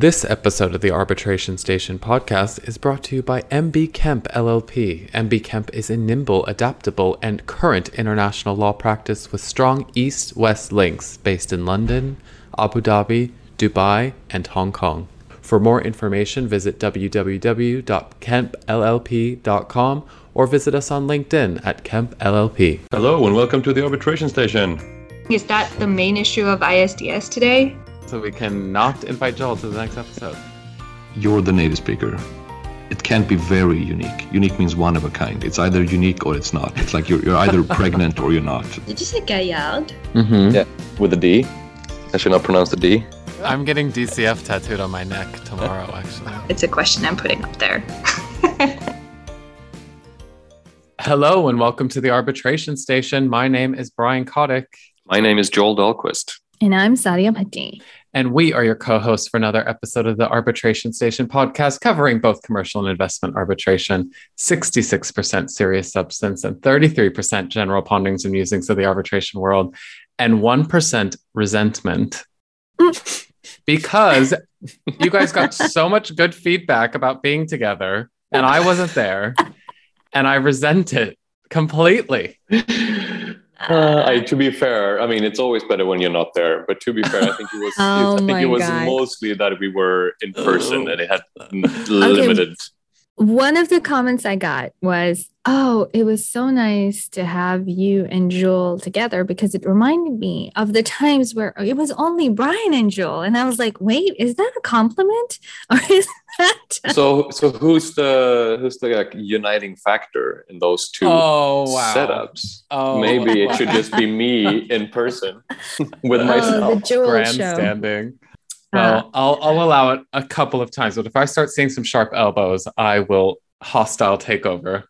This episode of the Arbitration Station podcast is brought to you by MB Kemp LLP. MB Kemp is a nimble, adaptable, and current international law practice with strong east west links based in London, Abu Dhabi, Dubai, and Hong Kong. For more information, visit www.kempllp.com or visit us on LinkedIn at Kemp LLP. Hello and welcome to the Arbitration Station. Is that the main issue of ISDS today? So we can not invite Joel to the next episode. You're the native speaker. It can't be very unique. Unique means one of a kind. It's either unique or it's not. It's like you're, you're either pregnant or you're not. Did you say Gaillard? Mm-hmm. Yeah, with a D. I should not pronounce the D. I'm getting DCF tattooed on my neck tomorrow, actually. It's a question I'm putting up there. Hello and welcome to the Arbitration Station. My name is Brian Kotick, My name is Joel Dahlquist. and I'm Sadia Bhatti. And we are your co-hosts for another episode of the Arbitration Station podcast, covering both commercial and investment arbitration, 66% serious substance and 33% general ponderings and musings of the arbitration world, and 1% resentment. because you guys got so much good feedback about being together, and I wasn't there, and I resent it completely. Uh, I, to be fair, I mean it's always better when you're not there. But to be fair, I think it was. Oh I think it was God. mostly that we were in person Oh. and it had n- limited. One of the comments I got was, Oh, it was so nice to have you and Joel together because it reminded me of the times where it was only Brian and Joel. And I was like, Wait, is that a compliment? Or is that So, so who's the who's the like, uniting factor in those two Oh, wow. setups? Oh, Maybe it should just be me in person with myself. Oh, the Joel grandstanding. Uh, Well, I'll, I'll allow it a couple of times, but if I start seeing some sharp elbows, I will hostile take over.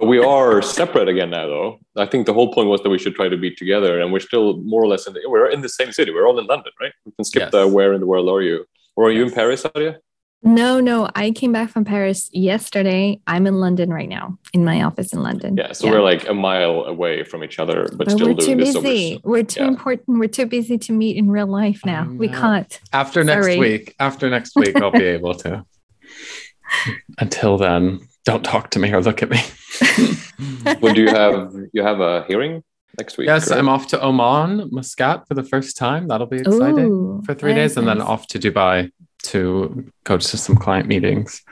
We are separate again now, though. I think the whole point was that we should try to be together, and we're still more or less in the. We're in the same city. We're all in London, right? We can skip Yes. the where in the world are you? Or are you in Paris, Adia? No, no. I came back from Paris yesterday. I'm in London right now, in my office in London. Yeah, so we're like a mile away from each other, but, But still we're doing too this over. busy. We're too yeah. important. We're too busy to meet in real life now. I We can't. After next Sorry. week, after next week, I'll be able to. Until then, don't talk to me or look at me. Well, do you have you have a hearing next week? yes, correct? I'm off to Oman, Muscat for the first time. That'll be exciting Ooh, for three nice, days, and then off to Dubai to go to some client meetings,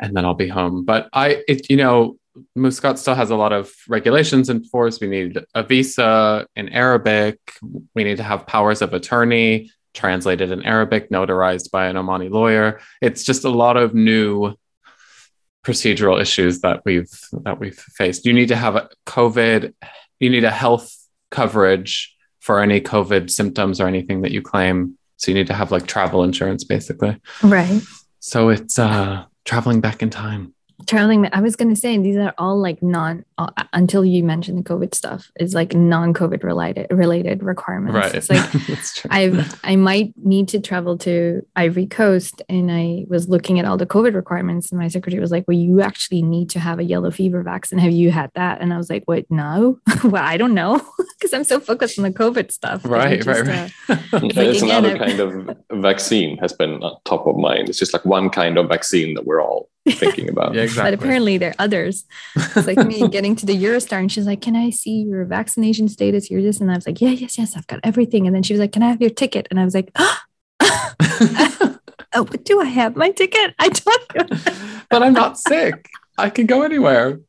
and then I'll be home. But I, it, you know, Muscat still has a lot of regulations in force. We need a visa in Arabic. We need to have powers of attorney translated in Arabic, notarized by an Omani lawyer. It's just a lot of new procedural issues that we've that we've faced. You need to have a COVID. You need a health coverage for any COVID symptoms or anything that you claim. So you need to have like travel insurance, basically. Right. So it's uh traveling back in time. Traveling. I was going to say these are all like non, uh, until you mentioned the COVID stuff, is like non COVID related related requirements. Right. It's like, That's true. I've I might need to travel to Ivory Coast, and I was looking at all the COVID requirements, and my secretary was like, "Well, you actually need to have a yellow fever vaccine. Have you had that?" And I was like, "What? No. well, I don't know because I'm so focused on the COVID stuff." right, just, right, uh, right. Yeah, it's again, another I- kind of vaccine has been on top of mind. It's just like one kind of vaccine that we're all thinking about. yeah, exactly. But apparently there are others. It's like me getting to the Eurostar and she's like, Can I see your vaccination status? Your this. And I was like, Yeah, yes, yes, I've got everything. And then she was like, Can I have your ticket? And I was like, Oh, but do I have my ticket? I don't but I'm not sick. I can go anywhere.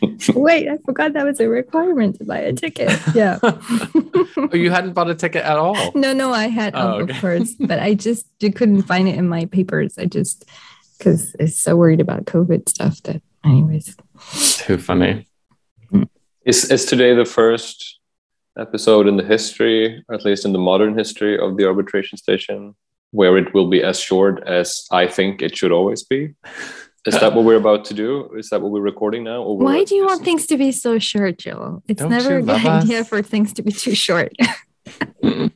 wait, I forgot that was a requirement to buy a ticket. Yeah. Oh, you hadn't bought a ticket at all. no, no, I had Oh, um, okay. of course, but I just couldn't find it in my papers. I just because it's so worried about COVID stuff that anyways. Too funny. Is is today the first episode in the history, or at least in the modern history of the arbitration station, where it will be as short as I think it should always be? Is that what we're about to do? Is that what we're recording now? Or Why do you want things to be so short, Joel? It's Don't never a good love us? idea for things to be too short.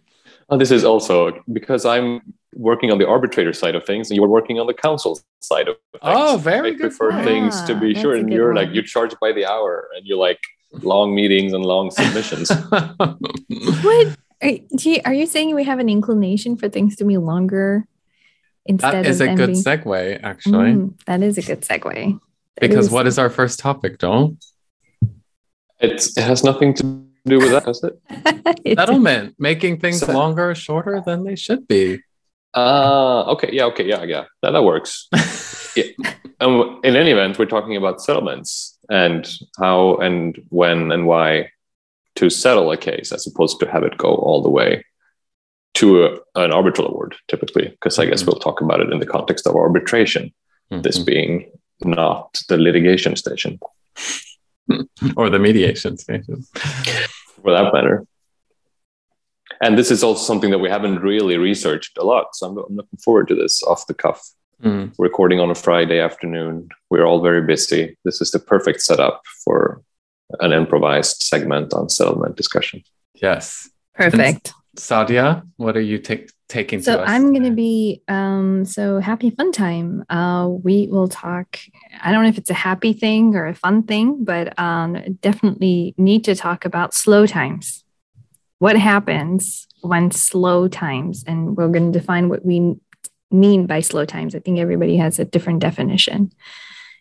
Oh, this is also because I'm working on the arbitrator side of things, and you're working on the counsel side of things. Oh, very I good prefer point. things to be Ah, short, that's a and you're like one. you charge by the hour, and you're like long meetings and long submissions. what are, you, are you saying we have an inclination for things to be longer instead That is of a good being- segue, actually. Mm, that is a good segue. That because what is our first topic, Joel? It's, it has nothing to do with that, does it? Settlement, making things So- longer or shorter than they should be. Uh, okay, yeah, okay, yeah, yeah, that, that works. Um, in any event, we're talking about settlements and how and when and why to settle a case as opposed to have it go all the way to a, an arbitral award, typically, because I guess Mhm. we'll talk about it in the context of arbitration, this Mhm. being not the litigation station or the mediation station. for that matter. And this is also something that we haven't really researched a lot. So I'm, I'm looking forward to this off the cuff. Mm. recording on a Friday afternoon. We're all very busy. This is the perfect setup for an improvised segment on settlement discussion. Yes. perfect. Sadia, what are you take, taking So to us? I'm gonna be um so happy fun time. Uh we will talk I don't know if it's a happy thing or a fun thing, but um definitely need to talk about slow times. What happens when slow times and we're going to define what we mean by slow times. I think everybody has a different definition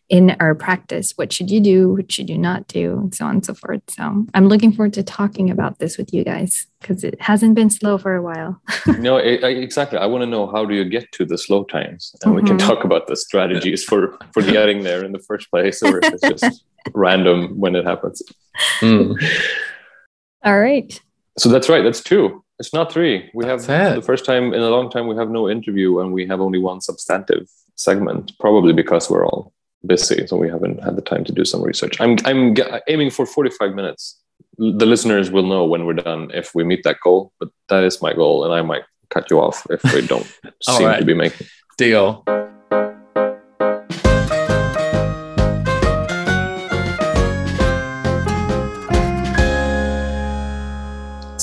in our practice. What should you do? What should you not do? And so on and so forth. So I'm looking forward to talking about this with you guys because it hasn't been slow for a while. no, e- exactly. I want to know how do you get to the slow times, and we can Mhm. talk about the strategies for for getting there in the first place, or if it's just random when it happens. Mm. All right. So that's right. That's two. It's not three. We That's have it. the first time in a long time we have no interview, and we have only one substantive segment. Probably because we're all busy, so we haven't had the time to do some research. I'm I'm ge- aiming for 45 minutes. The listeners will know when we're done if we meet that goal, but that is my goal, and I might cut you off if we don't seem right. to be making. Deal.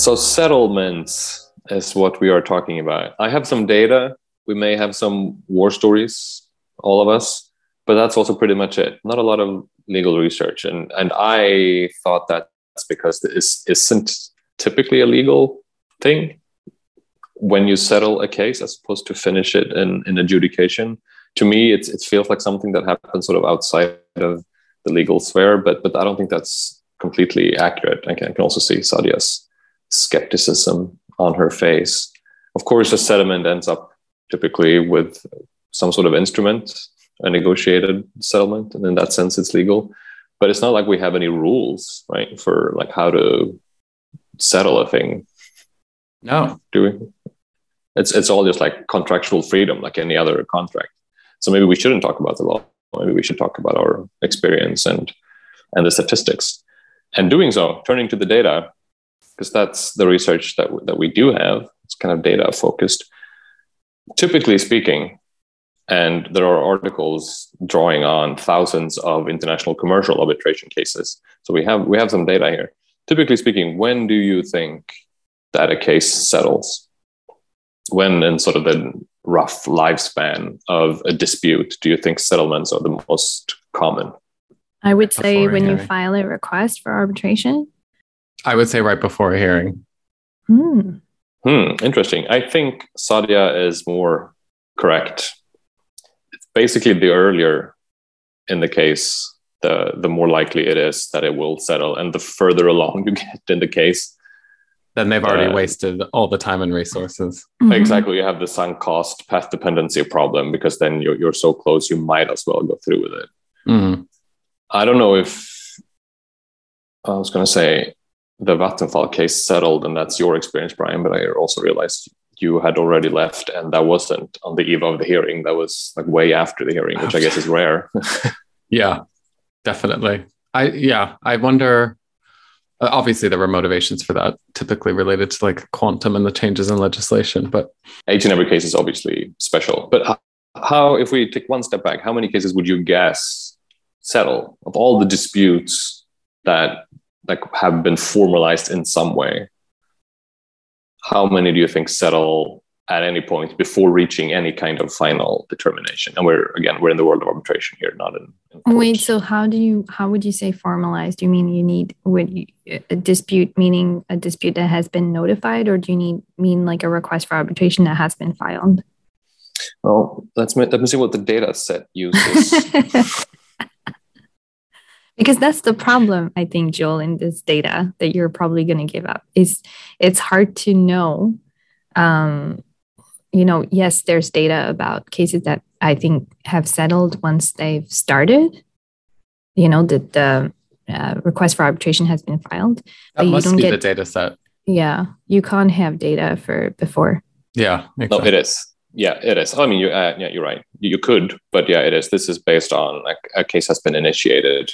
So settlements is what we are talking about. I have some data. We may have some war stories, all of us, but that's also pretty much it. Not a lot of legal research, and and I thought that's because this isn't typically a legal thing when you settle a case as opposed to finish it in, in adjudication. To me, it's, it feels like something that happens sort of outside of the legal sphere, but but I don't think that's completely accurate. I can, I can also see Sadia's skepticism on her face. Of course, a settlement ends up typically with some sort of instrument, a negotiated settlement, and in that sense, it's legal. But it's not like we have any rules, right, for like how to settle a thing. No. Do we? It's it's all just like contractual freedom, like any other contract. So maybe we shouldn't talk about the law. Maybe we should talk about our experience and and the statistics. And doing so, turning to the data, because that's the research that that we do have. It's kind of data focused. Typically speaking, and there are articles drawing on thousands of international commercial arbitration cases. So we have we have some data here. Typically speaking, when do you think that a case settles? When in sort of the rough lifespan of a dispute do you think settlements are the most common? I would say when you file a request for arbitration. I would say right before a hearing. Hmm. Hmm, interesting. I think Sadia is more correct. It's basically the earlier in the case, the the more likely it is that it will settle, and the further along you get in the case, Then they've already Uh, wasted all the time and resources. Mhm. exactly you have the sunk cost path dependency problem because then you're you're so close you might as well go through with it. Mm. I don't know if I was going to say the Vattenfall case settled, and that's your experience, Brian. But I also realized you had already left, and that wasn't on the eve of the hearing. That was like way after the hearing, which I guess is rare. Yeah, definitely. I yeah, I wonder. uh, Obviously, there were motivations for that, typically related to like quantum and the changes in legislation. But Each and every case is obviously special. But how, how, if we take one step back, how many cases would you guess settle of all the disputes that like have been formalized in some way? How many do you think settle at any point before reaching any kind of final determination? And we're again, we're in the world of arbitration here, not in. in Wait, so how do you how would you say formalized? Do you mean you need would you, a dispute meaning a dispute that has been notified, or do you need mean like a request for arbitration that has been filed? Well, let's let me see what the data set uses. because that's the problem i think joel in this data that you're probably going to give up is it's hard to know um, you know yes there's data about cases that i think have settled once they've started you know that the uh, request for arbitration has been filed That but you must don't be get the data set. yeah you can't have data for before Yeah. no, it is. Yeah, it is. I mean, you, uh, yeah, you're right. You, you could, but yeah, it is. This is based on like a case has been initiated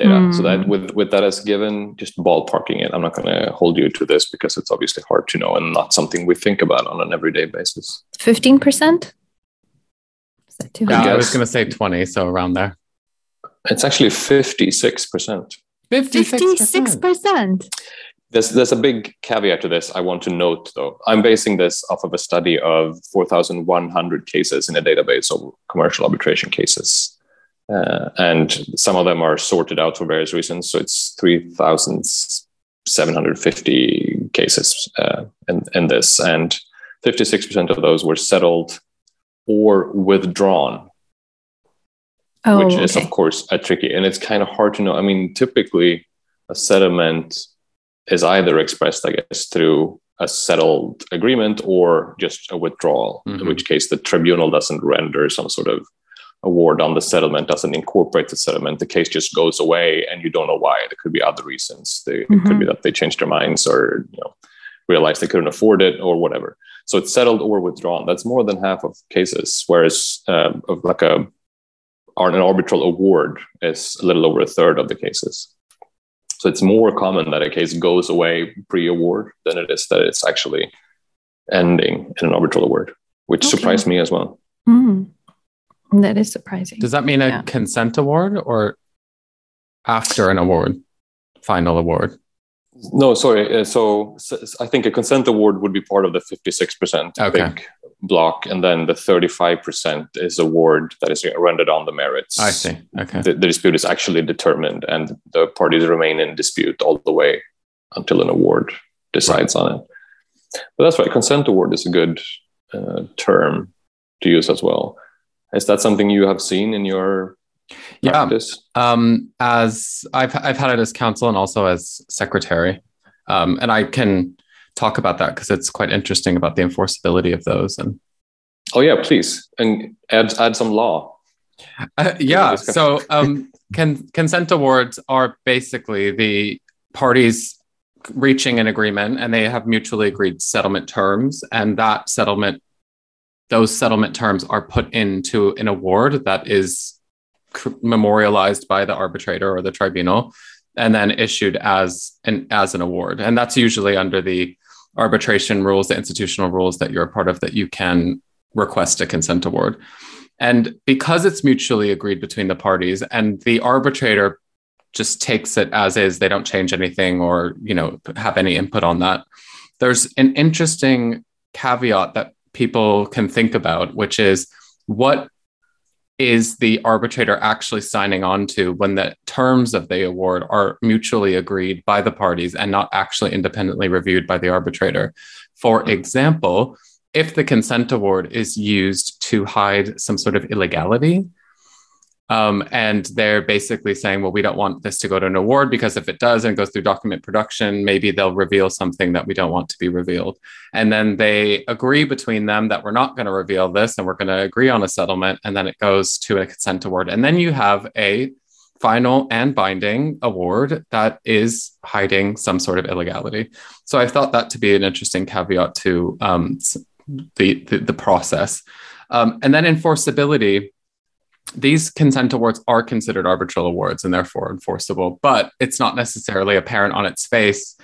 data. So that Mm. with with that as given, just ballparking it. I'm not going to hold you to this because it's obviously hard to know and not something we think about on an everyday basis. 15% is that too Yeah, high? I was going to say 20, so around there. It's actually 56 percent. 56% There's there's a big caveat to this I want to note though. I'm basing this off of a study of 4,100 cases in a database of commercial arbitration cases. Uh, and some of them are sorted out for various reasons. So it's 3,750 cases uh, in, in this. And 56% of those were settled or withdrawn oh which is okay. of course a tricky and it's kind of hard to know i mean typically a settlement is either expressed i guess through a settled agreement or just a withdrawal in Mhm. which case the tribunal doesn't render some sort of award on the settlement doesn't incorporate the settlement the case just goes away and you don't know why there could be other reasons they, it could be that they changed their minds or you know realized they couldn't afford it or whatever so it's settled or withdrawn that's more than half of cases whereas um, of like a an arbitral award is a little over a third of the cases. So it's more common that a case goes away pre-award than it is that it's actually ending in an arbitral award, which Okay. surprised me as well. Mm. That is surprising. Does that mean a Yeah. consent award or after an award, final award? No, sorry. Uh, so, I think a consent award would be part of the 56% Okay. big block, and then the 35% is award that is rendered on the merits. I see. Okay. the, the dispute is actually determined and the parties remain in dispute all the way until an award decides on it. But that's right. Consent award is a good uh, term to use as well. Is that something you have seen in your Yeah. practice? Um, as I've I've had it as counsel and also as secretary, um, and I can talk about that because it's quite interesting about the enforceability of those. And Oh yeah, please, and add add some law. uh, yeah, so um, con- consent awards are basically the parties reaching an agreement, and they have mutually agreed settlement terms, and that settlement, those settlement terms are put into an award that is memorialized by the arbitrator or the tribunal and then issued as an as an award. And that's usually under the arbitration rules the institutional rules that you're a part of that you can request a consent award. And because it's mutually agreed between the parties and the arbitrator just takes it as is they don't change anything or you know have any input on that there's an interesting caveat that people can think about which is what is the arbitrator actually signing on to when the terms of the award are mutually agreed by the parties and not actually independently reviewed by the arbitrator? For mm-hmm. example, if the consent award is used to hide some sort of illegality, um, and they're basically saying, well, we don't want this to go to an award because if it does and goes through document production, maybe they'll reveal something that we don't want to be revealed. And then they agree between them that we're not going to reveal this and we're going to agree on a settlement. And then it goes to a consent award. And then you have a final and binding award that is hiding some sort of illegality. So I thought that to be an interesting caveat to um, the, the, the process. Um, and then enforceability these consent awards are considered arbitral awards and therefore enforceable, but it's not necessarily apparent on its face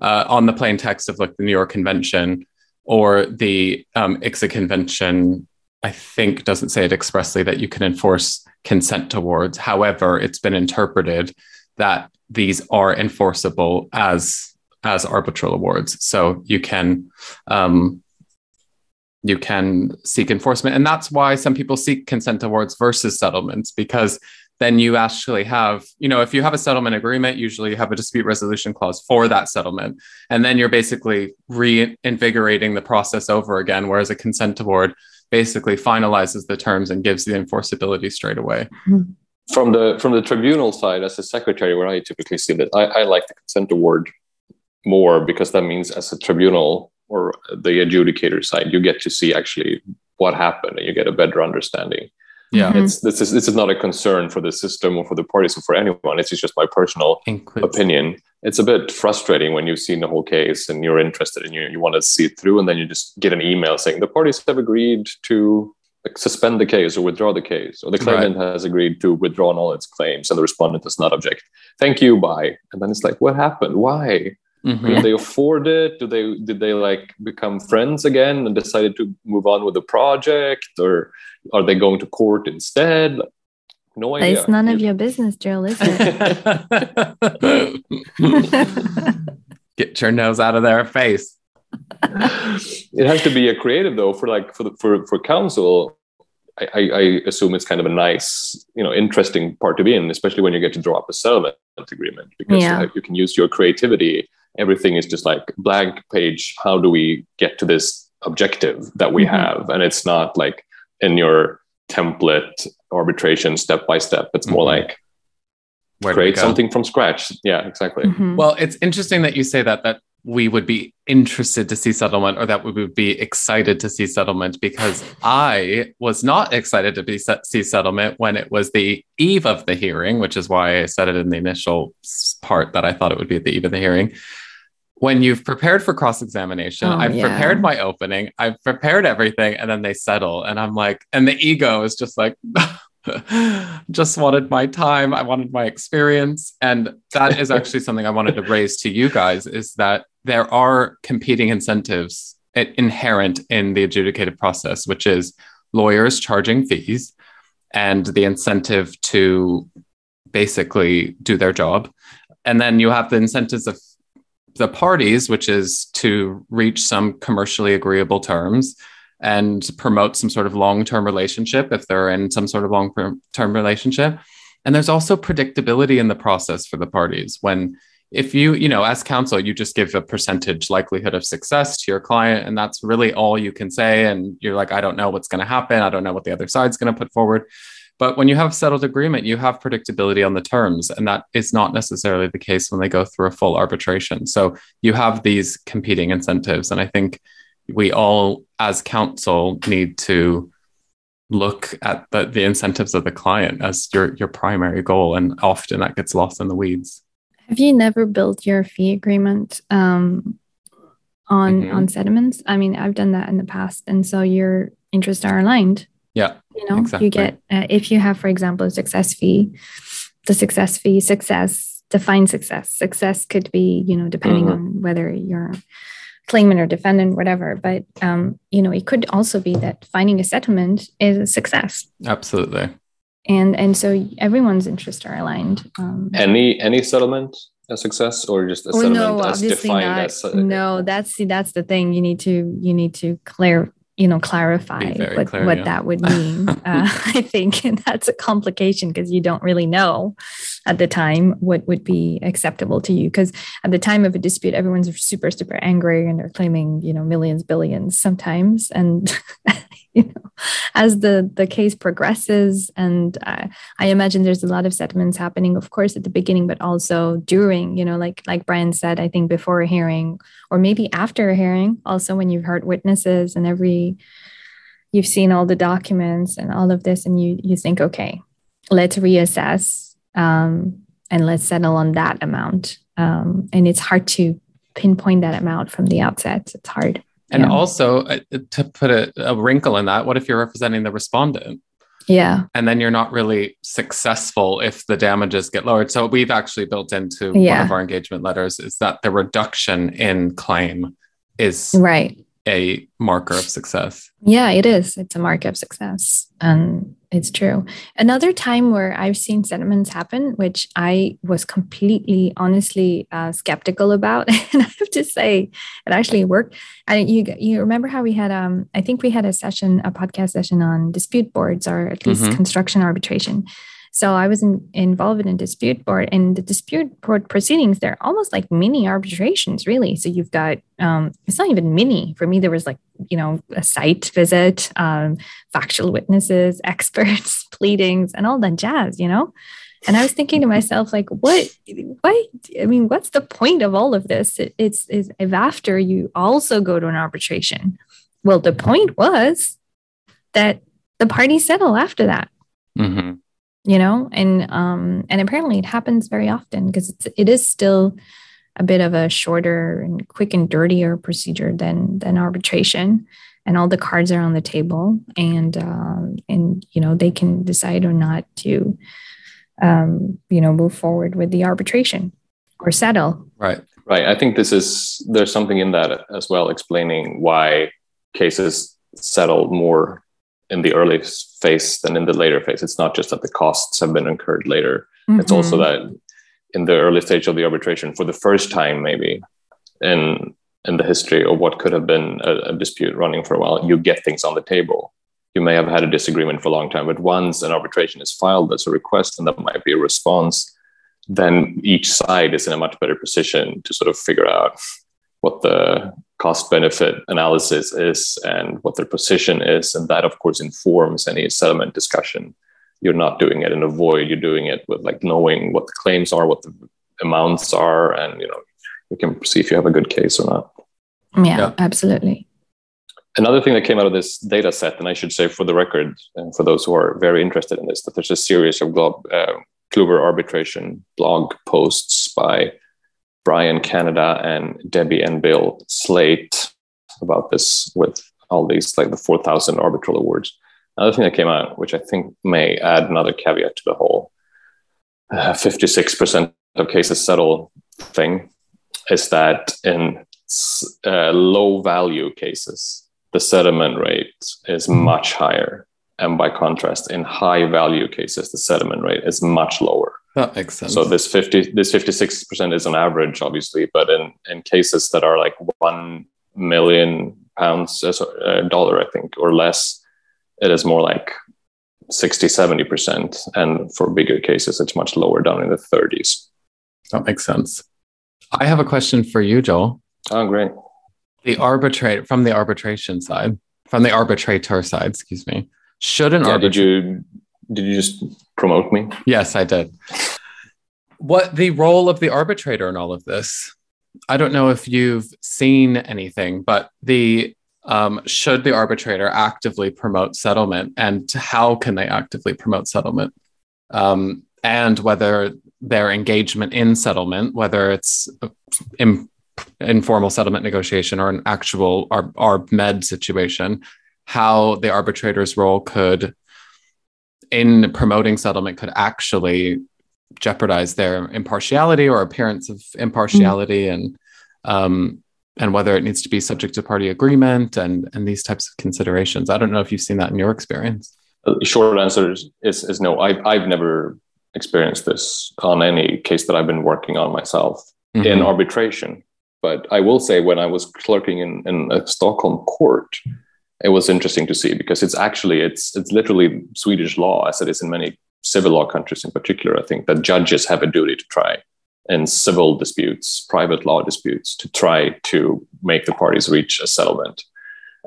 uh, on the plain text of like the New York Convention or the um, ICSID Convention. I think doesn't say it expressly that you can enforce consent awards. However, it's been interpreted that these are enforceable as as arbitral awards. So you can um, you can seek enforcement. And that's why some people seek consent awards versus settlements, because then you actually have, you know, if you have a settlement agreement, usually you have a dispute resolution clause for that settlement. And then you're basically reinvigorating the process over again, whereas a consent award basically finalizes the terms and gives the enforceability straight away. Mm-hmm. From the from the tribunal side, as a secretary, where I typically see that, I, I like the consent award more because that means as a tribunal or the adjudicator side, you get to see actually what happened and you get a better understanding. Yeah. Mhm. It's this is this is not a concern for the system or for the parties or for anyone. It's just my personal Includes- opinion. It's a bit frustrating when you've seen the whole case and you're interested and you, you want to see it through, and then you just get an email saying the parties have agreed to like, suspend the case or withdraw the case, or the claimant has agreed to withdraw all its claims and the respondent does not object. Thank you, bye. And then it's like, what happened? Why? Mhm. Did they afford it? Do they did they like become friends again and decided to move on with the project, or are they going to court instead? No idea. It's none of your business, Jill, is it? Get your nose out of their face. it has to be a creative though for like for the, for for counsel. I, I, I assume it's kind of a nice, you know, interesting part to be in, especially when you get to draw up a settlement agreement because Yeah. you can use your creativity. Everything is just like blank page. How do we get to this objective that we Mhm. have? And it's not like in your template arbitration step by step. It's more Mhm. like Where create something from scratch. Yeah, exactly. Mhm. Well, it's interesting that you say that that we would be interested to see settlement or that we would be excited to see settlement because I was not excited to be set, see settlement when it was the eve of the hearing, which is why I said it in the initial part that I thought it would be at the eve of the hearing. When you've prepared for cross examination, Oh, I've yeah. prepared my opening, I've prepared everything, and then they settle. And I'm like, and the ego is just like, just wanted my time. I wanted my experience. And that is actually something I wanted to raise to you guys is that there are competing incentives inherent in the adjudicated process, which is lawyers charging fees and the incentive to basically do their job. And then you have the incentives of the parties, which is to reach some commercially agreeable terms and promote some sort of long term relationship if they're in some sort of long term relationship. And there's also predictability in the process for the parties. When if you you know as counsel you just give a percentage likelihood of success to your client and that's really all you can say and you're like i don't know what's going to happen. I don't know what the other side's going to put forward but when you have settled agreement you have predictability on the terms and that is not necessarily the case when they go through a full arbitration so you have these competing incentives and i think we all as counsel need to look at the, the incentives of the client as your your primary goal and often that gets lost in the weeds Have you never built your fee agreement um, on Mhm. on sediments? I mean, I've done that in the past, and so your interests are aligned. Yeah You know, Exactly. you get uh, if you have, for example, a success fee, the success fee, success, define success. Success could be, you know, depending Mhm. on whether you're claimant or defendant, whatever. But um, you know, it could also be that finding a settlement is a success, absolutely and and so everyone's interests are aligned. Um, Any any settlement a success or just a Oh settlement no, as defined not. as uh, no, that's see, that's the thing. You need to you need to clear you know clarify what clear, what yeah. that would mean. uh, I think and that's a complication because you don't really know at the time what would be acceptable to you. Because at the time of a dispute, everyone's super super angry and they're claiming you know millions billions sometimes and. You know, as the the case progresses, and uh, I imagine there's a lot of settlements happening, of course, at the beginning, but also during, you know, like like Brian said, I think before a hearing or maybe after a hearing, also when you've heard witnesses and every you've seen all the documents and all of this, and you you think, okay, let's reassess um, and let's settle on that amount. Um, and it's hard to pinpoint that amount from the outset. It's hard. And Yeah. also uh, to put a, a wrinkle in that what if you're representing the respondent Yeah. and then you're not really successful if the damages get lowered so we've actually built into one of our engagement letters is that the reduction in claim is Right. a marker of success Yeah, it is. It's a marker of success. And it's true. Another time where I've seen sentiments happen, which I was completely, honestly uh, skeptical about, and I have to say, it actually worked. And you you remember how we had um I think we had a session, a podcast session on dispute boards or at least Mhm. construction arbitration. So I was in, involved in a dispute board, and the dispute board proceedings, they're almost like mini arbitrations, really. So you've got, um, it's not even mini. For me, there was like, you know, a site visit, um, factual witnesses, experts, pleadings, and all that jazz, you know? And I was thinking to myself, like, what, what, I mean, what's the point of all of this? It, it's, is if after you also go to an arbitration. Well, the point was that the parties settle after that. Mm-hmm you know? And um and apparently it happens very often because it's it is still a bit of a shorter and quick and dirtier procedure than than arbitration. And all the cards are on the table and um and you know they can decide or not to um you know move forward with the arbitration or settle. Right. Right. I think this is there's something in that as well explaining why cases settle more in the early phase than in the later phase. It's not just that the costs have been incurred later. Mm-hmm. It's also mm-hmm. that in the early stage of the arbitration, for the first time, maybe in in the history of what could have been a, a dispute running for a while, you get things on the table. You may have had a disagreement for a long time, but once an arbitration is filed as a request and that might be a response, then each side is in a much better position to sort of figure out what the cost benefit analysis is and what their position is. And that, of course, informs any settlement discussion. You're not doing it in a void, you're doing it with like knowing what the claims are, what the amounts are, and you know, you can see if you have a good case or not. Yeah, yeah. absolutely. Another thing that came out of this data set, and I should say for the record, and for those who are very interested in this, that there's a series of Glob, uh, Kluwer arbitration blog posts by Brian Canada and Debbie and Bill Slate about this with all these like the 4,000 arbitral awards. Another thing that came out, which I think may add another caveat to the whole uh, 56% of cases settle thing, is that in uh, low value cases, the settlement rate is much higher. And by contrast, in high value cases, the settlement rate is much lower. That makes sense. So this 50, this 56% is on average, obviously, but in, in cases that are like 1 million pounds, a uh, dollar, I think, or less, it is more like 60, 70%. And for bigger cases, it's much lower down in the 30s. That makes sense. I have a question for you, Joel. Oh, great. The arbitrate from the arbitration side, from the arbitrator side, excuse me. Should an yeah, arbitrator did you did you just promote me? Yes, I did. What the role of the arbitrator in all of this? I don't know if you've seen anything, but the um, should the arbitrator actively promote settlement, and how can they actively promote settlement, um, and whether their engagement in settlement, whether it's in, informal settlement negotiation or an actual ARB med situation, how the arbitrator's role could in promoting settlement could actually jeopardize their impartiality or appearance of impartiality mm-hmm. and um, and whether it needs to be subject to party agreement and and these types of considerations. I don't know if you've seen that in your experience. The short answer is, is, is no. I've, I've never experienced this on any case that I've been working on myself mm-hmm. in arbitration. But I will say, when I was clerking in, in a Stockholm court, it was interesting to see because it's actually it's it's literally Swedish law as it is in many civil law countries in particular. I think that judges have a duty to try in civil disputes, private law disputes, to try to make the parties reach a settlement.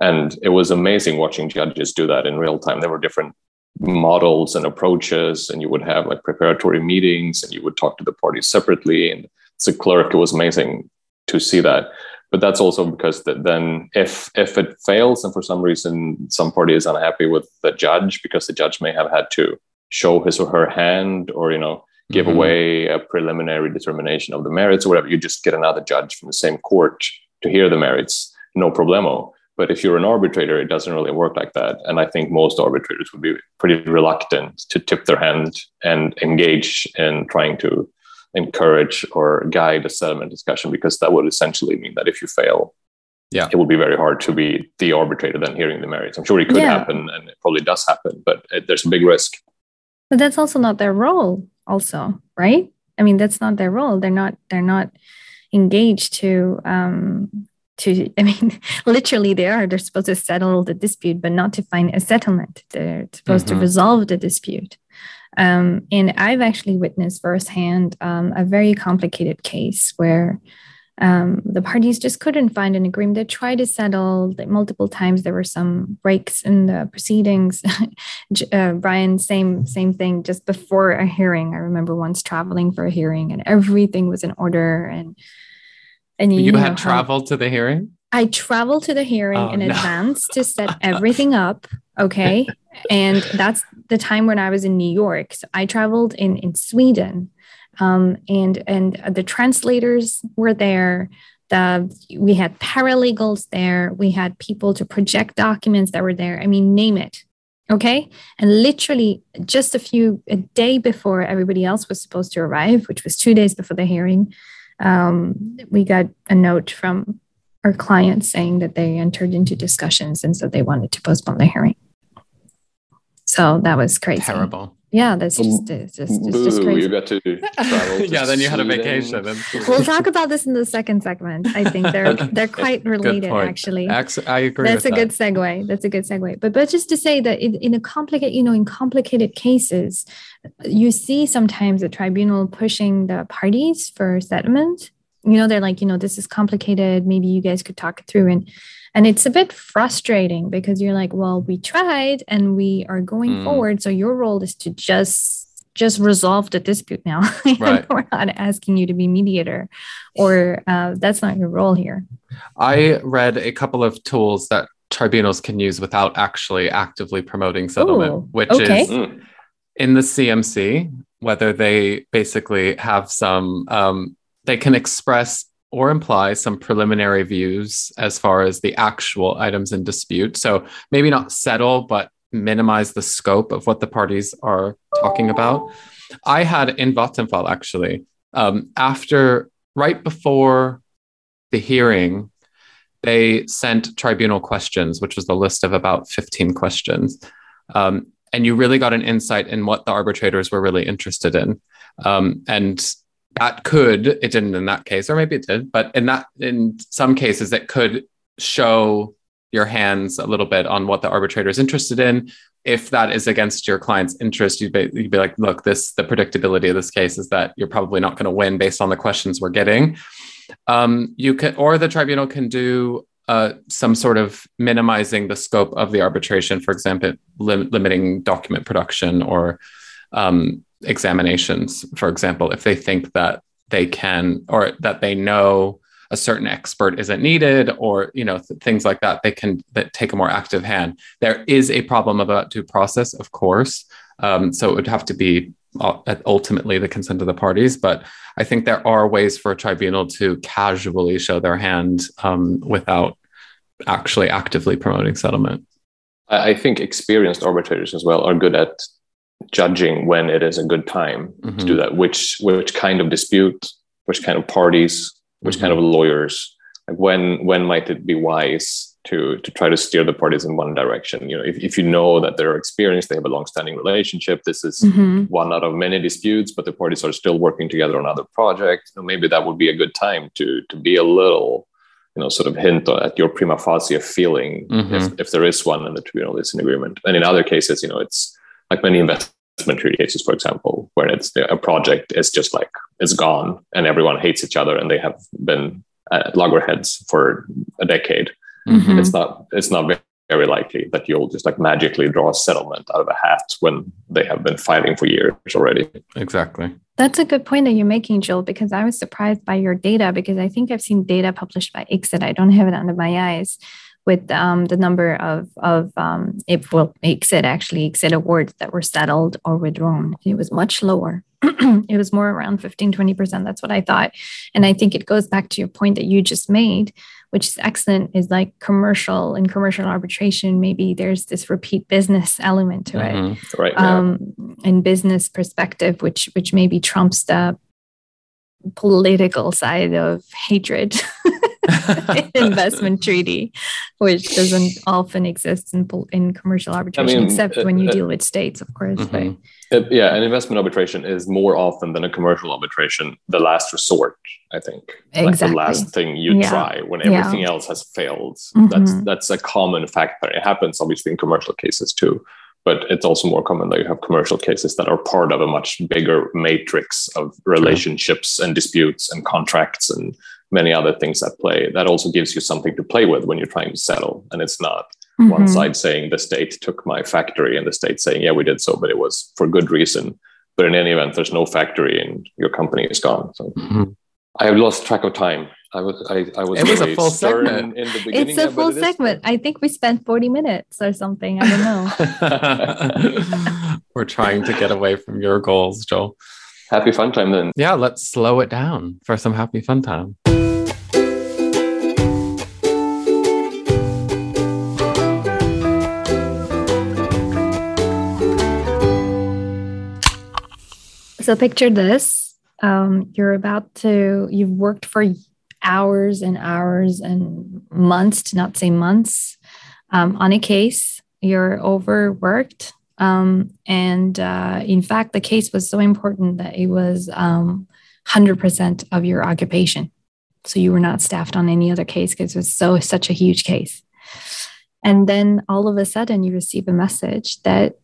And it was amazing watching judges do that in real time. There were different models and approaches, and you would have like preparatory meetings and you would talk to the parties separately. And as a clerk, it was amazing to see that but that's also because that then if if it fails and for some reason some party is unhappy with the judge because the judge may have had to show his or her hand or you know give mm-hmm. away a preliminary determination of the merits or whatever you just get another judge from the same court to hear the merits no problemo but if you're an arbitrator it doesn't really work like that and i think most arbitrators would be pretty reluctant to tip their hand and engage in trying to encourage or guide a settlement discussion because that would essentially mean that if you fail yeah. it would be very hard to be the arbitrator then hearing the merits. I'm sure it could yeah. happen and it probably does happen but it, there's a big risk. But that's also not their role also right? I mean that's not their role. They're not they're not engaged to um to i mean literally they are. They're supposed to settle the dispute but not to find a settlement. They're supposed mm-hmm. to resolve the dispute Um, and I've actually witnessed firsthand um, a very complicated case where um, the parties just couldn't find an agreement. They tried to settle multiple times. There were some breaks in the proceedings. uh, Brian, same same thing. Just before a hearing, I remember once traveling for a hearing, and everything was in order. And and you, you had traveled to the hearing. I traveled to the hearing oh, in no. advance to set everything up. Okay, and that's the time when I was in New York. So I traveled in in Sweden um, and and the translators were there. The, we had paralegals there. We had people to project documents that were there. I mean, name it. Okay. And literally just a few, a day before everybody else was supposed to arrive, which was two days before the hearing, um, we got a note from our client saying that they entered into discussions and so they wanted to postpone the hearing. So that was crazy. Terrible. Yeah that's um, just it's just, it's Boo, just crazy. you got to travel yeah then you had a vacation. We'll talk about this in the second segment. I think they're they're quite related actually. I agree that's a that. good segue. That's a good segue. But but just to say that in, in a complicated you know in complicated cases you see sometimes the tribunal pushing the parties for settlement. You know they're like you know this is complicated. Maybe you guys could talk it through and and it's a bit frustrating because you're like well we tried and we are going mm. forward so your role is to just just resolve the dispute now right. we're not asking you to be mediator or uh, that's not your role here i read a couple of tools that tribunals can use without actually actively promoting settlement Ooh, which okay. is mm. in the cmc whether they basically have some um, they can express or imply some preliminary views as far as the actual items in dispute. So maybe not settle, but minimize the scope of what the parties are talking about. I had in Vattenfall actually, um, after right before the hearing, they sent tribunal questions, which was the list of about 15 questions. Um, and you really got an insight in what the arbitrators were really interested in. Um, and that could it didn't in that case or maybe it did but in that in some cases it could show your hands a little bit on what the arbitrator is interested in. If that is against your client's interest you'd be, you'd be like look this the predictability of this case is that you're probably not going to win based on the questions we're getting. Um, you can or the tribunal can do uh, some sort of minimizing the scope of the arbitration for example lim- limiting document production or um, examinations, for example, if they think that they can or that they know a certain expert isn't needed or you know th- things like that they can that take a more active hand. There is a problem about due process of course. Um, so it would have to be ultimately the consent of the parties but i think there are ways for a tribunal to casually show their hand um, without actually actively promoting settlement. I think experienced arbitrators as well are good at judging when it is a good time mm-hmm. to do mm-hmm. that which which kind of dispute which kind of parties which mm-hmm. kind of lawyers like when when might it be wise to to try to steer the parties in one direction you know if, if you know that they're experienced they have a long-standing relationship this is mm-hmm. one out of many disputes but the parties are still working together on other projects know, maybe that would be a good time to to be a little you know sort of hint at your prima facie feeling mm-hmm. if, if there is one and the tribunal is in agreement and in other cases you know it's like many investment treaty cases, for example, where it's a project is just like it's gone and everyone hates each other and they have been at loggerheads for a decade. Mm-hmm. It's not it's not very, very likely that you'll just like magically draw a settlement out of a hat when they have been fighting for years already. Exactly. That's a good point that you're making, Joel, because I was surprised by your data because I think I've seen data published by ICSID. I don't have it under my eyes with um, the number of of um, it well ICSID actually exit awards that were settled or withdrawn. It was much lower. it was more around 15 20% that's what i thought and i think it goes back to your point that you just made which is excellent is like commercial and commercial arbitration maybe there's this repeat business element to mm-hmm. it right um and business perspective which which maybe trumps the political side of hatred investment treaty, which doesn't often exist in, in commercial arbitration, I mean, except uh, when you uh, deal with states, of course. Mm-hmm. But yeah, an investment arbitration is more often than a commercial arbitration the last resort. I think exactly like the last thing you yeah. try when everything yeah. else has failed. Mm-hmm. That's that's a common factor. It happens obviously in commercial cases too, but it's also more common that you have commercial cases that are part of a much bigger matrix of relationships and disputes and contracts and many other things at play. That also gives you something to play with when you're trying to settle. And it's not mm-hmm. one side saying the state took my factory and the state saying, yeah, we did so, but it was for good reason. But in any event, there's no factory and your company is gone. So mm-hmm. I have lost track of time. I was I, I was it was a full segment in, in the beginning. It's a full segment. I think we spent 40 minutes or something. I don't know. We're trying to get away from your goals, Joel. Happy fun time then. Yeah, let's slow it down for some happy fun time. So picture this. Um, you're about to, you've worked for hours and hours and months, to not say months, um, on a case. You're overworked. Um, and uh, in fact, the case was so important that it was 100% um, of your occupation. So you were not staffed on any other case because it was so such a huge case. And then all of a sudden, you receive a message that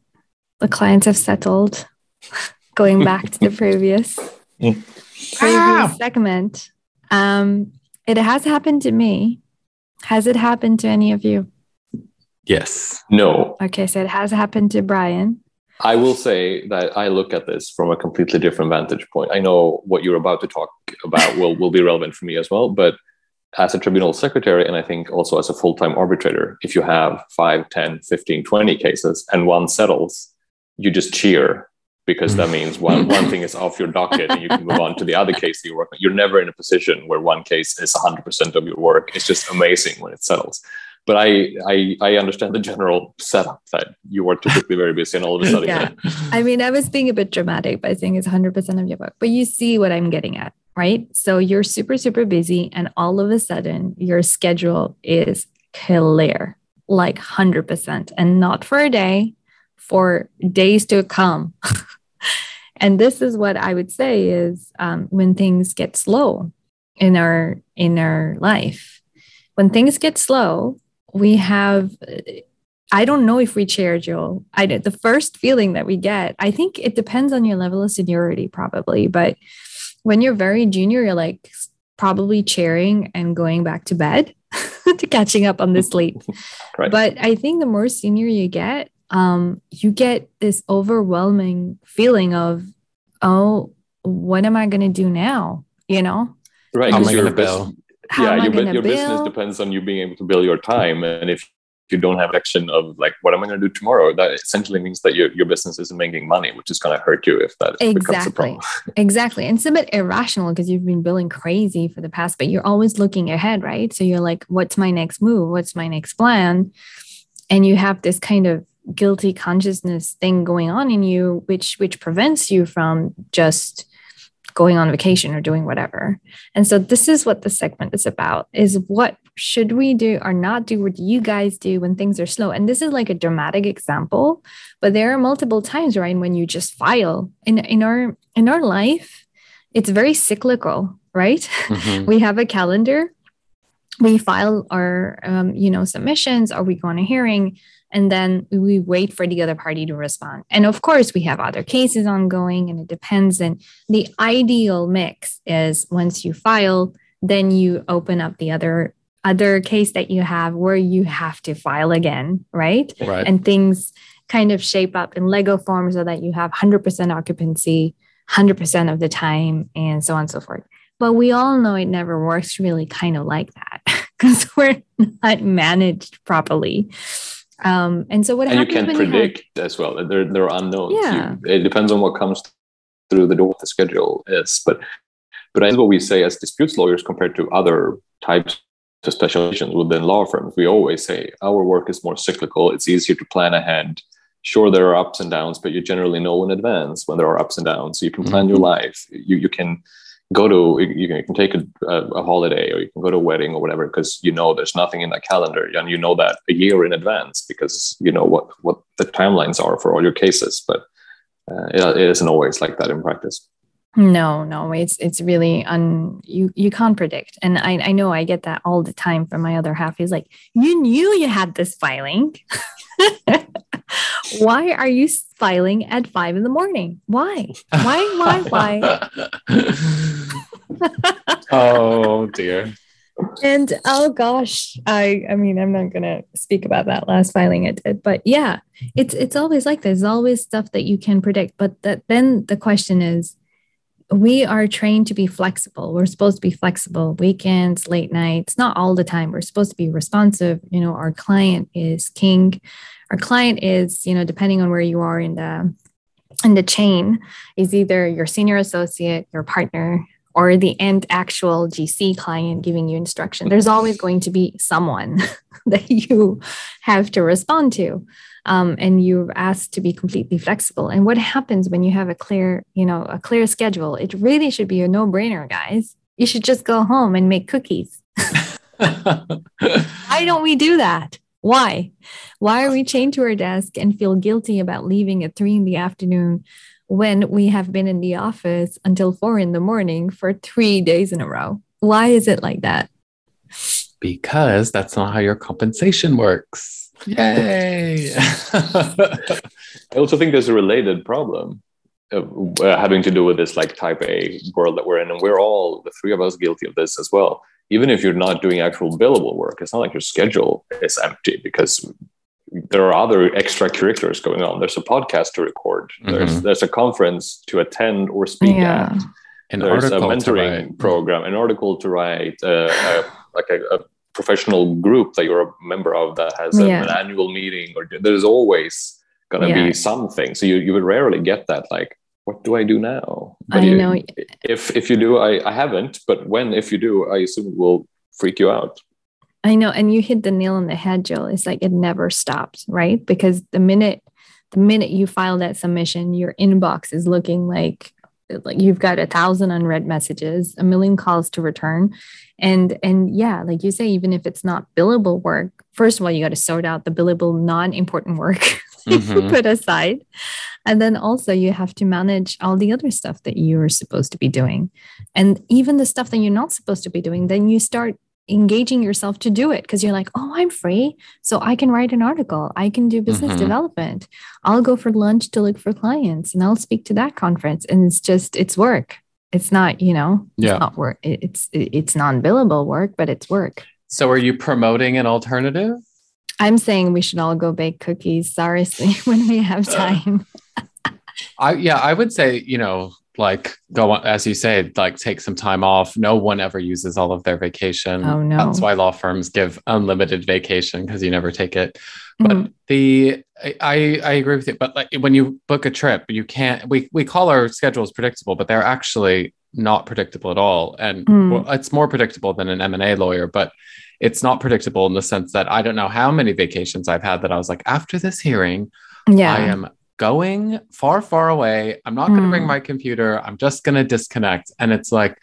the clients have settled going back to the previous previous ah! segment. Um, it has happened to me. Has it happened to any of you? Yes. No. Okay, so it has happened to Brian. I will say that I look at this from a completely different vantage point. I know what you're about to talk about will, will be relevant for me as well, but as a tribunal secretary, and I think also as a full time arbitrator, if you have 5, 10, 15, 20 cases and one settles, you just cheer because that means one, one thing is off your docket and you can move on to the other case that you work on. You're never in a position where one case is 100% of your work. It's just amazing when it settles. But I, I, I understand the general setup that you are typically very busy and all of a sudden. yeah. I mean, I was being a bit dramatic by saying it's 100% of your book, but you see what I'm getting at, right? So you're super, super busy and all of a sudden your schedule is clear, like 100% and not for a day, for days to come. and this is what I would say is um, when things get slow in our in our life. When things get slow, we have. I don't know if we chair, Joel. I the first feeling that we get. I think it depends on your level of seniority, probably. But when you're very junior, you're like probably chairing and going back to bed to catching up on the sleep. right. But I think the more senior you get, um, you get this overwhelming feeling of, oh, what am I going to do now? You know? Right. How am I going bill? yeah, your, your business depends on you being able to bill your time. And if you don't have action of like, what am I going to do tomorrow? That essentially means that your, your business isn't making money, which is going to hurt you if that exactly. becomes a problem. exactly. And it's a bit irrational because you've been billing crazy for the past, but you're always looking ahead, right? So you're like, what's my next move? What's my next plan? And you have this kind of guilty consciousness thing going on in you which which prevents you from just going on vacation or doing whatever. And so this is what the segment is about is what should we do or not do what do you guys do when things are slow? And this is like a dramatic example but there are multiple times right when you just file. In in our in our life it's very cyclical right? Mm-hmm. we have a calendar. We file our um, you know submissions. Or we go on a hearing and then we wait for the other party to respond. And of course, we have other cases ongoing, and it depends. And the ideal mix is once you file, then you open up the other other case that you have where you have to file again, right? Right. And things kind of shape up in Lego form so that you have 100% occupancy 100% of the time and so on and so forth. But we all know it never works really kind of like that because we're not managed properly. Um, and so what and you can predict you have, as well. There, there are unknowns. Yeah. You, it depends on what comes through the door. What the schedule is, but but as what we say as disputes lawyers compared to other types of specializations within law firms, we always say our work is more cyclical. It's easier to plan ahead. Sure, there are ups and downs, but you generally know in advance when there are ups and downs. So you can plan mm-hmm. your life. You you can go to you can, you can take a, a, holiday or you can go to a wedding or whatever because you know there's nothing in that calendar and you know that a year in advance because you know what what the timelines are for all your cases. But uh, it, it isn't always like that in practice No, no, it's it's really un you you can't predict. And I, I know I get that all the time from my other half. He's like, you knew you had this filing. why are you filing at five in the morning? Why? Why? Why? Why? oh dear. And oh gosh, I I mean I'm not gonna speak about that last filing I did, but yeah, it's it's always like there's always stuff that you can predict. But that then the question is, we are trained to be flexible. We're supposed to be flexible weekends, late nights, not all the time. We're supposed to be responsive. You know, our client is king. Our client is, you know, depending on where you are in the in the chain, is either your senior associate, your partner, or the end actual GC client giving you instruction. There's always going to be someone that you have to respond to um, and you're asked to be completely flexible. And what happens when you have a clear, you know, a clear schedule? It really should be a no-brainer, guys. You should just go home and make cookies. Why don't we do that? Why? Why are we chained to our desk and feel guilty about leaving at three in the afternoon when we have been in the office until four in the morning for three days in a row? Why is it like that? Because that's not how your compensation works. Yay! I also think there's a related problem uh, having to do with this like type A world that we're in, and we're all the three of us guilty of this as well. Even if you're not doing actual billable work, it's not like your schedule is empty because there are other extracurriculars going on. There's a podcast to record. Mm-hmm. There's there's a conference to attend or speak yeah. at. An there's a mentoring program, an article to write, uh, uh, like a, a professional group that you're a member of that has yeah. an annual meeting or there's always going to yeah. be something. So you, you would rarely get that like what do i do now? But i you, know. if if you do I, I haven't but when if you do i assume it will freak you out. I know and you hit the nail on the head Joel. It's like it never stops right? Because the minute the minute you file that submission your inbox is looking like like you've got a thousand unread messages a million calls to return. And and yeah like you say even if it's not billable work first of all you got to sort out the billable non-important work mm-hmm. put aside. And then also you have to manage all the other stuff that you're supposed to be doing. And even the stuff that you're not supposed to be doing then you start engaging yourself to do it because you're like, oh, I'm free. So I can write an article. I can do business mm-hmm. development. I'll go for lunch to look for clients and I'll speak to that conference. And it's just, it's work. It's not, you know, yeah. it's not work. It's, it's non billable work, but it's work. So are you promoting an alternative? I'm saying we should all go bake cookies, seriously, when we have time. I, yeah, I would say, you know, like go on, as you say, like take some time off. No one ever uses all of their vacation. Oh no. That's why law firms give unlimited vacation because you never take it. But mm-hmm. the I I agree with you. But like when you book a trip, you can't we we call our schedules predictable, but they're actually not predictable at all. And mm. well, it's more predictable than an M&A lawyer, but it's not predictable in the sense that I don't know how many vacations I've had that I was like, after this hearing, yeah. I am going far, far away. I'm not going to bring hmm. my computer. I'm just going to disconnect. And it's like,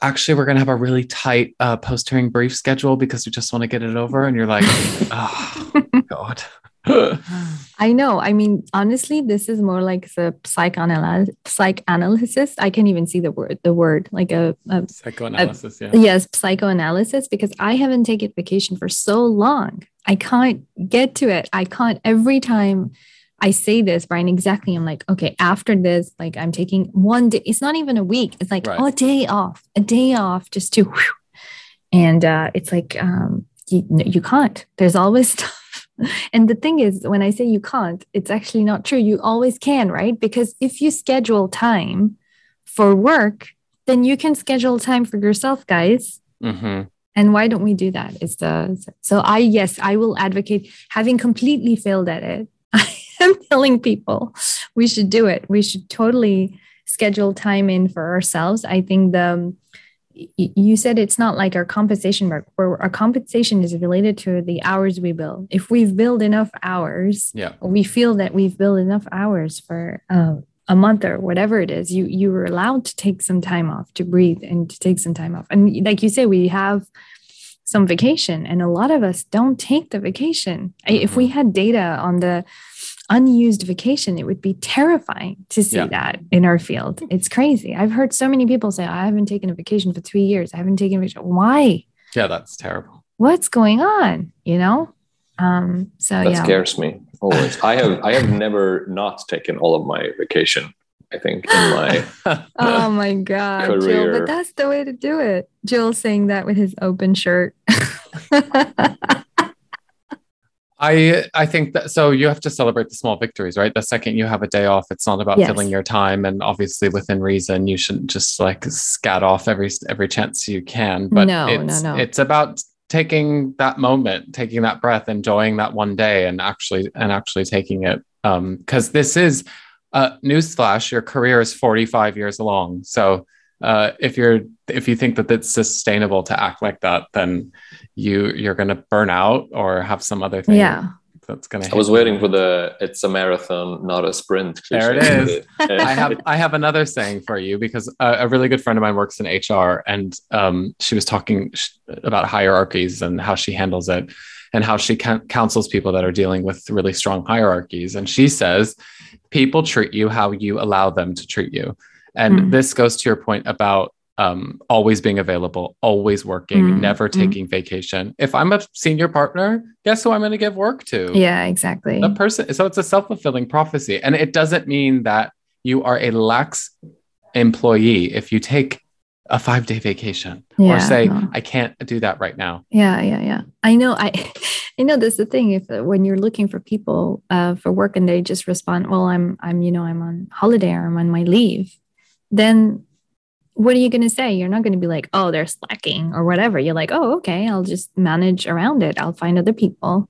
actually, we're going to have a really tight uh, post hearing brief schedule because we just want to get it over. And you're like, oh, God. I know. I mean, honestly, this is more like the psychoanalysis. Psychoanalysis. I can't even see the word. The word like a, a psychoanalysis. A, yeah. Yes, psychoanalysis. Because I haven't taken vacation for so long. I can't get to it. I can't. Every time I say this, Brian, exactly. I'm like, okay, after this, like I'm taking one day. It's not even a week. It's like, right. oh, a day off, a day off just to, whew. and uh, it's like, um, you, you can't. There's always stuff. And the thing is, when I say you can't, it's actually not true. You always can, right? Because if you schedule time for work, then you can schedule time for yourself, guys. Mm-hmm. And why don't we do that? Is the so I yes, I will advocate having completely failed at it. I'm telling people we should do it. We should totally schedule time in for ourselves. I think the you said it's not like our compensation work where our compensation is related to the hours we build if we've built enough hours yeah we feel that we've built enough hours for uh, a month or whatever it is you you were allowed to take some time off to breathe and to take some time off and like you say we have some vacation and a lot of us don't take the vacation mm-hmm. if we mm-hmm. had data on the unused vacation. It would be terrifying to see Yeah. that in our field. It's crazy. I've heard so many people say, I haven't taken a vacation for three years. I haven't taken a vacation. Why? Yeah, that's terrible. What's going on? You know? Um, so that yeah. scares me always. I have I have never not taken all of my vacation. I think in my Oh my God, Joel. But that's the way to do it. Joel saying that with his open shirt. I I think that so you have to celebrate the small victories, right? The second you have a day off, it's not about Yes. filling your time, and obviously within reason, you shouldn't just like scat off every every chance you can. But No, no, it's, no. it's about taking that moment, taking that breath, enjoying that one day, and actually and actually taking it. Um, because this is uh, newsflash: your career is forty five years long. So uh, if you're if you think that it's sustainable to act like that, then you you're going to burn out or have some other thing yeah. that's going to I was waiting for the it's a marathon, not a sprint. There it cliche. I have I have another saying for you because a, a really good friend of mine works in HR and um, she was talking about hierarchies and how she handles it and how she can- counsels people that are dealing with really strong hierarchies and she says people treat you how you allow them to treat you and Mm. this goes to your point about um, always being available always working Mm, never mm. taking vacation if i'm a senior partner guess who i'm going to give work to Yeah, exactly. the person so it's a self-fulfilling prophecy and it doesn't mean that you are a lax employee if you take a five day vacation Yeah, or say no. i can't do that right now Yeah, yeah, yeah. I know. I, I know. That's the thing. If when you're looking for people uh, for work and they just respond, "Well, I'm, I'm, you know, I'm on holiday or I'm on my leave," then what are you going to say? You're not going to be like, "Oh, they're slacking" or whatever. You're like, "Oh, okay, I'll just manage around it. I'll find other people."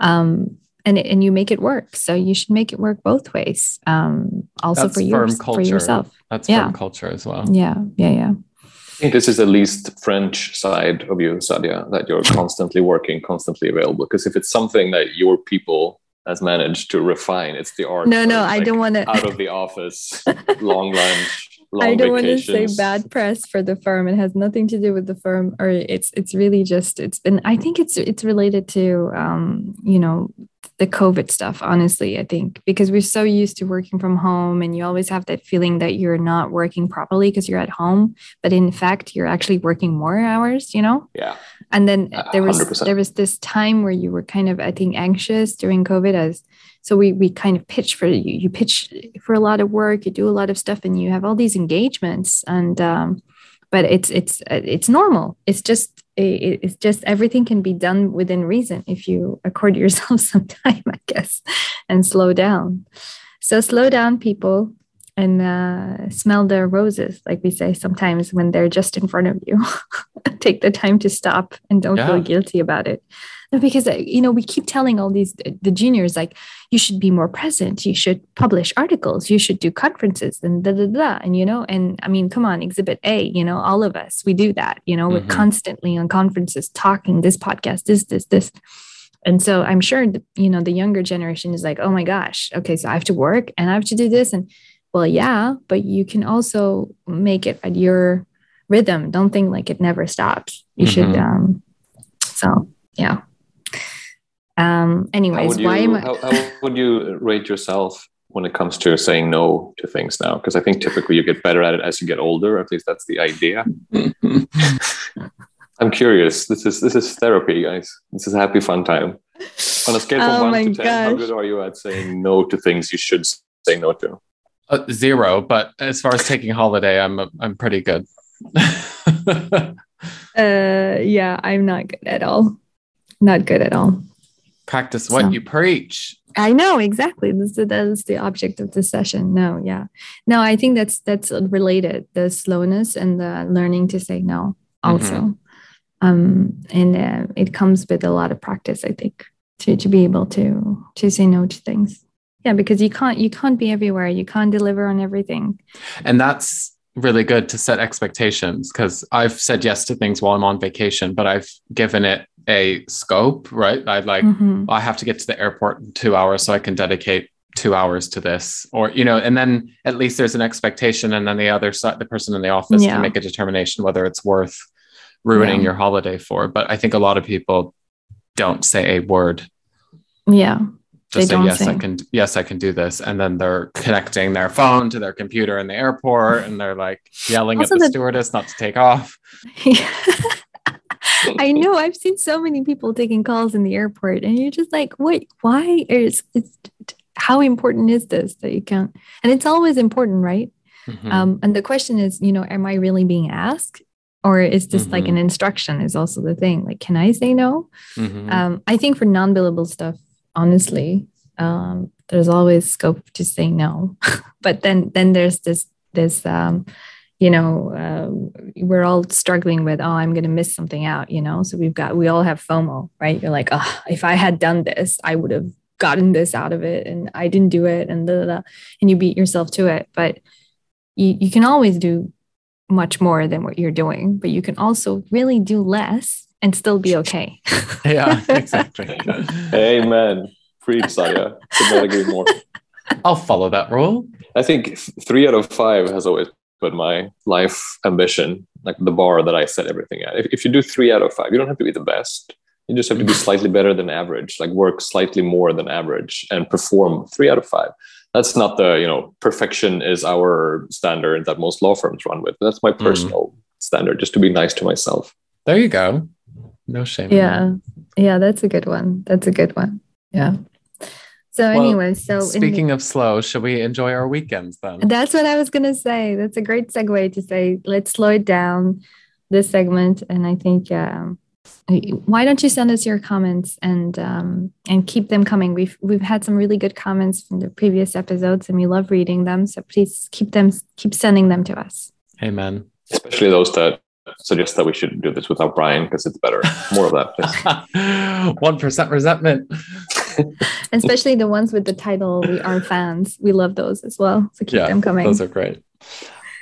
Um, and and you make it work. So you should make it work both ways. Um, also That's for firm yours, for culture. yourself. that's Yeah. firm culture as well Yeah, yeah, yeah. I think this is the least French side of you, Sadia, that you're constantly working, constantly available. Because if it's something that your people has managed to refine, it's the art. No, no, it's I don't want to. out of the office, long lunch, long I don't want to say bad press for the firm. It has nothing to do with the firm, or it's it's really just it's been. I think it's it's related to um, you know the COVID stuff. Honestly, I think because we're so used to working from home, and you always have that feeling that you're not working properly because you're at home, but in fact you're actually working more hours. You know, Yeah, and then there was hundred percent. there was this time where you were kind of I think anxious during COVID as so we we kind of pitch for you you pitch for a lot of work you do a lot of stuff and you have all these engagements and um, but it's it's it's normal. It's just it- it's just everything can be done within reason if you accord yourself some time I guess and slow down. So slow down people and uh, smell the roses like we say sometimes when they're just in front of you. Take the time to stop and don't feel guilty about it. No, because uh, you know we keep telling all these the juniors like you should be more present. You should publish articles. You should do conferences and da da da and you know and i mean come on exhibit a you know all of us we do that you know Mhm. we're constantly on conferences talking this podcast this this this. And so i'm sure you know the younger generation is like oh my gosh okay so i have to work and i have to do this and well yeah but you can also make it at your rhythm don't think like it never stops you should Mhm. um so yeah um anyways would you why am i how, how would you rate yourself when it comes to saying no to things now? Because I think typically you get better at it as you get older. At least that's the idea. I'm curious. This is this is therapy, guys. This is a happy fun time. On a scale from Oh one to ten, how good are you at saying no to things you should say no to? Uh, zero but as far as taking holiday i'm i'm pretty good uh yeah i'm not good at all not good at all practice what So- you preach I know exactly. This is that is the object of this session. No, yeah, no. I think that's that's related. The slowness and the learning to say no. Also, um, and uh, it comes with a lot of practice. I think to to be able to to say no to things. Yeah, because you can't you can't be everywhere. You can't deliver on everything. and that's really good to set expectations because i've said yes to things while i'm on vacation but i've given it a scope right i like Mhm. I have to get to the airport in two hours so I can dedicate two hours to this, or you know, and then at least there's an expectation, and then the other side, the person in the office Yeah. can make a determination whether it's worth ruining Yeah. your holiday for. But I think a lot of people don't say a word. Yeah, just say yes, I can. Yes, I can do this, and then they're connecting their phone to their computer in the airport, and they're like yelling Also at the the- stewardess not to take off. I know. I've seen so many people taking calls in the airport, and you're just like, "Wait, why is it's how important is this that you can't?" And it's always important, right? Mhm. Um, and the question is, you know, am I really being asked, or is this like Mhm. an instruction? Is also the thing. Like, can I say no? Mhm. Um, I think for non-billable stuff, honestly, um, there's always scope to say no. but then, then there's this this um, you know, uh, we're all struggling with, oh, I'm going to miss something out, you know? So we've got, we all have FOMO, right? You're like, oh, if I had done this, I would have gotten this out of it and I didn't do it and da, da, and you beat yourself to it. But you, you can always do much more than what you're doing, but you can also really do less and still be okay. yeah, exactly. Amen. Preach, Sadia. Could not agree more. I'll follow that rule. I think three out of five has always been my life ambition, like the bar that I set everything at. If, if you do three out of five, you don't have to be the best. You just have to be slightly better than average, like work slightly more than average and perform three out of five. That's not the, you know, perfection is our standard that most law firms run with. That's my personal standard, just to be nice to myself. There you go. No shame. in yeah. Yeah, that's a good one. That's a good one. Yeah. So Well, anyway, so that. in the- Speaking of slow, should we enjoy our weekends then? That's what I was going to say. That's a great segue to say, let's slow it down this segment. And I think, um, why don't you send us your comments and um, and keep them coming? We've we've had some really good comments from the previous episodes, and we love reading them. So please keep them keep sending them to us. Amen. Especially those that suggest that we should do this without Brian because it's better. More of that. One percent resentment. Especially the ones with the title "We Are Fans." We love those as well. So keep Yeah, them coming. those are great.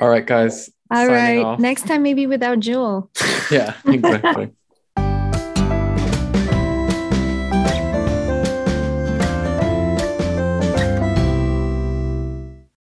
All right, guys. All right. off. Next time, maybe without Joel. Yeah, exactly.